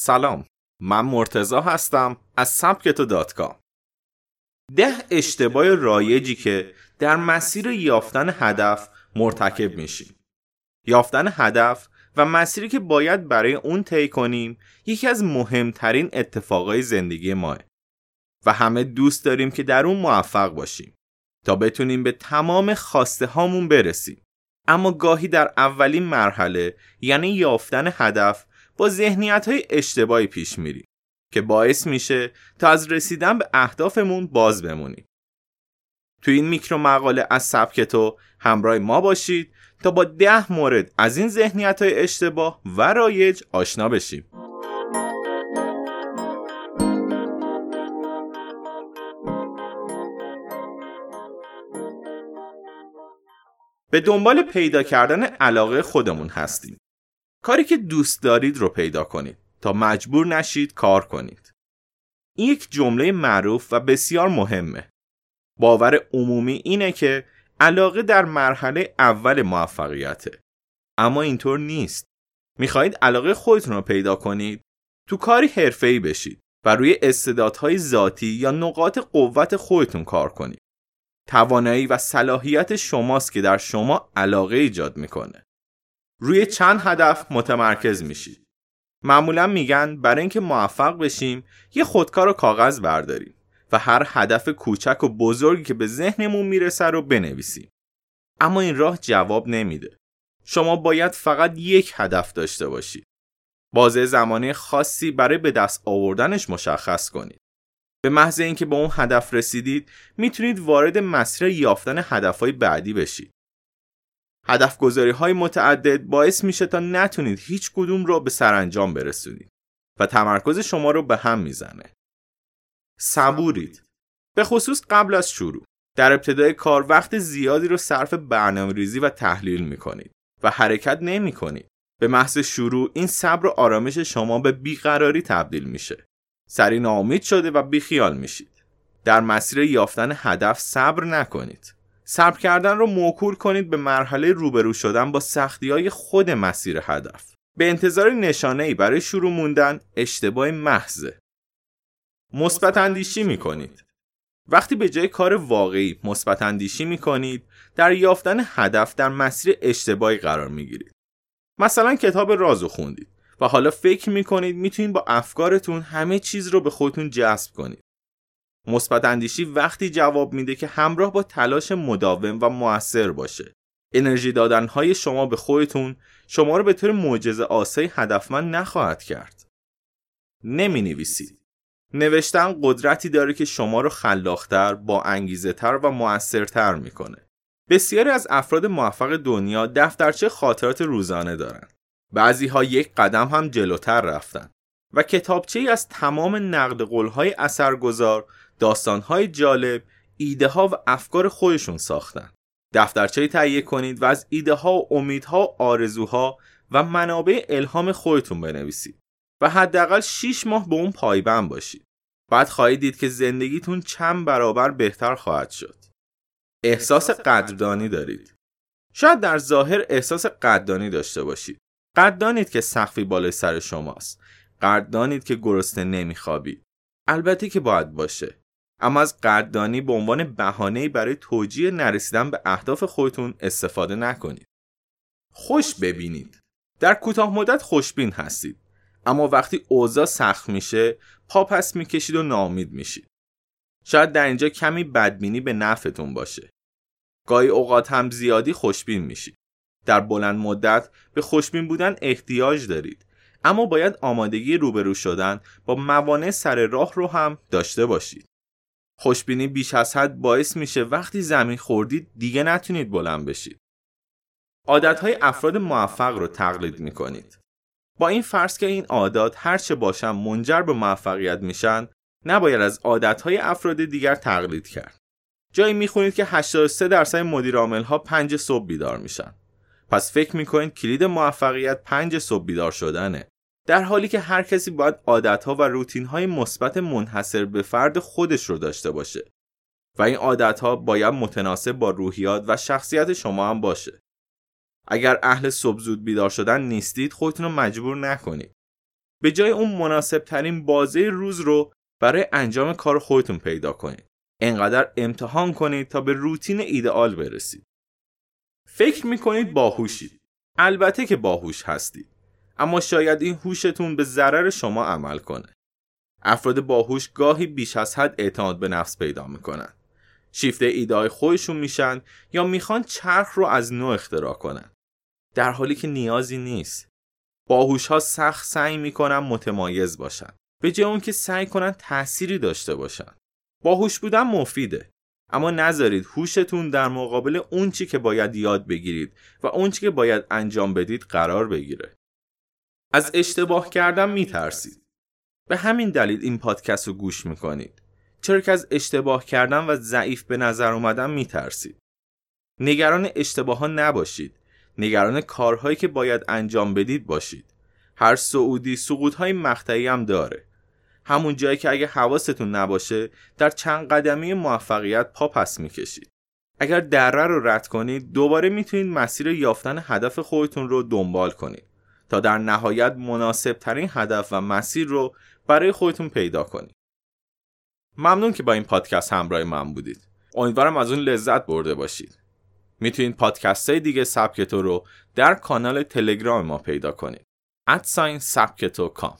سلام من مرتزا هستم از سبکتو دات کام ده اشتباه رایجی که در مسیر یافتن هدف مرتکب میشیم. یافتن هدف و مسیری که باید برای اون طی کنیم یکی از مهمترین اتفاقای زندگی ماه. و همه دوست داریم که در اون موفق باشیم تا بتونیم به تمام خواسته هامون برسیم. اما گاهی در اولین مرحله یعنی یافتن هدف با ذهنیت های اشتباهی پیش میریم که باعث میشه تا از رسیدن به اهدافمون باز بمونیم. تو این میکرو مقاله از سبک تو همراه ما باشید تا با ده مورد از این ذهنیت های اشتباه و رایج آشنا بشیم. به دنبال پیدا کردن علاقه خودمون هستیم. کاری که دوست دارید رو پیدا کنید تا مجبور نشید کار کنید. این یک جمله معروف و بسیار مهمه. باور عمومی اینه که علاقه در مرحله اول موفقیته. اما اینطور نیست. می‌خواهید علاقه خودتون رو پیدا کنید تو کاری حرفه‌ای بشید و روی استعدادهای ذاتی یا نقاط قوت خودتون کار کنید. توانایی و صلاحیت شماست که در شما علاقه ایجاد می‌کنه. روی چند هدف متمرکز میشید. معمولا میگن برای اینکه موفق بشیم یه خودکار و کاغذ برداریم و هر هدف کوچک و بزرگی که به ذهنمون می‌رسه رو بنویسیم. اما این راه جواب نمیده. شما باید فقط یک هدف داشته باشید. بازه زمانی خاصی برای به دست آوردنش مشخص کنید. به محض اینکه به اون هدف رسیدید می‌تونید وارد مسیر یافتن هدفهای بعدی بشید. هدف گذاری های متعدد باعث میشه تا نتونید هیچ کدوم رو به سرانجام برسونید و تمرکز شما رو به هم می‌زنه. صبورید. به خصوص قبل از شروع. در ابتدای کار وقت زیادی رو صرف برنامه ریزی و تحلیل می‌کنید و حرکت نمی کنید. به محض شروع این صبر و آرامش شما به بیقراری تبدیل میشه. سری ناامید شده و بیخیال میشید. در مسیر یافتن هدف صبر نکنید. صبر کردن رو موکول کنید به مرحله روبرو شدن با سختی های خود مسیر هدف. به انتظار نشانه ای برای شروع موندن اشتباه محضه. مثبت اندیشی می کنید. وقتی به جای کار واقعی مثبت اندیشی می کنید در یافتن هدف در مسیر اشتباهی قرار می گیرید. مثلا کتاب رازو خوندید و حالا فکر می کنید می‌تونید با افکارتون همه چیز رو به خودتون جذب کنید. مثبت اندیشی وقتی جواب میده که همراه با تلاش مداوم و موثر باشه. انرژی دادن شما به خودتون شما رو به طور معجزه آسای هدفمند نخواهد کرد. نمی نویسید. نوشتن قدرتی داره که شما رو خلاقتر، با انگیزه تر و موثرتر می‌کنه. بسیاری از افراد موفق دنیا دفترچه خاطرات روزانه دارن. بعضی ها یک قدم هم جلوتر رفتن و کتابچه ای از تمام نقد قولهای اثرگذار داستانهای جالب ایده ها و افکار خودشون ساختن. دفترچه تهیه کنید و از ایده ها و امیدها و آرزوها و منابع الهام خودتون بنویسید و حداقل 6 ماه به اون پایبند باشید. بعد خواهید دید که زندگیتون چند برابر بهتر خواهد شد. احساس قدردانی دارید. شاید در ظاهر احساس قدردانی داشته باشید. قدردانید که سقفی بالای سر شماست. قدردانید که گرسنه نمیخوابید. البته که باید باشه. اما از قدردانی به عنوان بهانه‌ای برای توجیه نرسیدن به اهداف خودتون استفاده نکنید. خوش ببینید. در کوتاه مدت خوشبین هستید. اما وقتی اوضاع سخت میشه، پا پس می‌کشید و ناامید میشید. شاید در اینجا کمی بدبینی به نفعتون باشه. گاهی اوقات هم زیادی خوشبین میشید. در بلند مدت به خوشبین بودن احتیاج دارید. اما باید آمادگی روبرو شدن با موانع سر راه رو هم داشته باشید. خوشبینی بیش از حد باعث میشه وقتی زمین خوردید دیگه نتونید بلند بشید. عادتهای افراد موفق رو تقلید می‌کنید. با این فرض که این عادات هرچه باشن منجر به موفقیت میشن نباید از عادتهای افراد دیگر تقلید کرد. جایی می‌خونید که 83 درصد مدیر عامل ها 5 صبح بیدار میشن. پس فکر می‌کنید کلید موفقیت 5 صبح بیدار شدنه. در حالی که هر کسی باید عادتها و روتینهای مثبت منحصر به فرد خودش رو داشته باشه و این عادتها باید متناسب با روحیات و شخصیت شما هم باشه. اگر اهل صبح زود بیدار شدن نیستید خودتون رو مجبور نکنید. به جای اون مناسب ترین بازه روز رو برای انجام کار خودتون پیدا کنید. انقدر امتحان کنید تا به روتین ایدئال برسید. فکر می‌کنید باهوشید. البته که باهوش هستید. اما شاید این هوشتون به ضرر شما عمل کنه. افراد باهوش گاهی بیش از حد اعتماد به نفس پیدا می‌کنن. شیفته ایده خودشون میشن یا می‌خوان چرخ رو از نو اختراع کنن. در حالی که نیازی نیست. باهوش ها سخت سعی می‌کنن متمایز باشن. به جای اون که سعی کنن تأثیری داشته باشن. باهوش بودن مفیده. اما نذارید هوشتون در مقابل اون چی که باید یاد بگیرید و اون چی که باید انجام بدید قرار بگیره. از اشتباه کردن میترسید. به همین دلیل این پادکست رو گوش می‌کنید. چرا که از اشتباه کردن و ضعیف به نظر اومدن میترسید. نگران اشتباه ها نباشید. نگران کارهایی که باید انجام بدید باشید. هر سعودی سقوط های مقطعی هم داره. همون جایی که اگه حواستون نباشه در چند قدمی موفقیت پا پس می‌کشید. اگر دره رو رد کنید دوباره می‌تونید مسیر یافتن هدف خودتون رو دنبال کنید تا در نهایت مناسب ترین هدف و مسیر رو برای خودتون پیدا کنید. ممنون که با این پادکست همراه من بودید. امیدوارم از اون لذت برده باشید. می‌تونید پادکست های دیگه سبکتو رو در کانال تلگرام ما پیدا کنید. ادساین سبکتو کام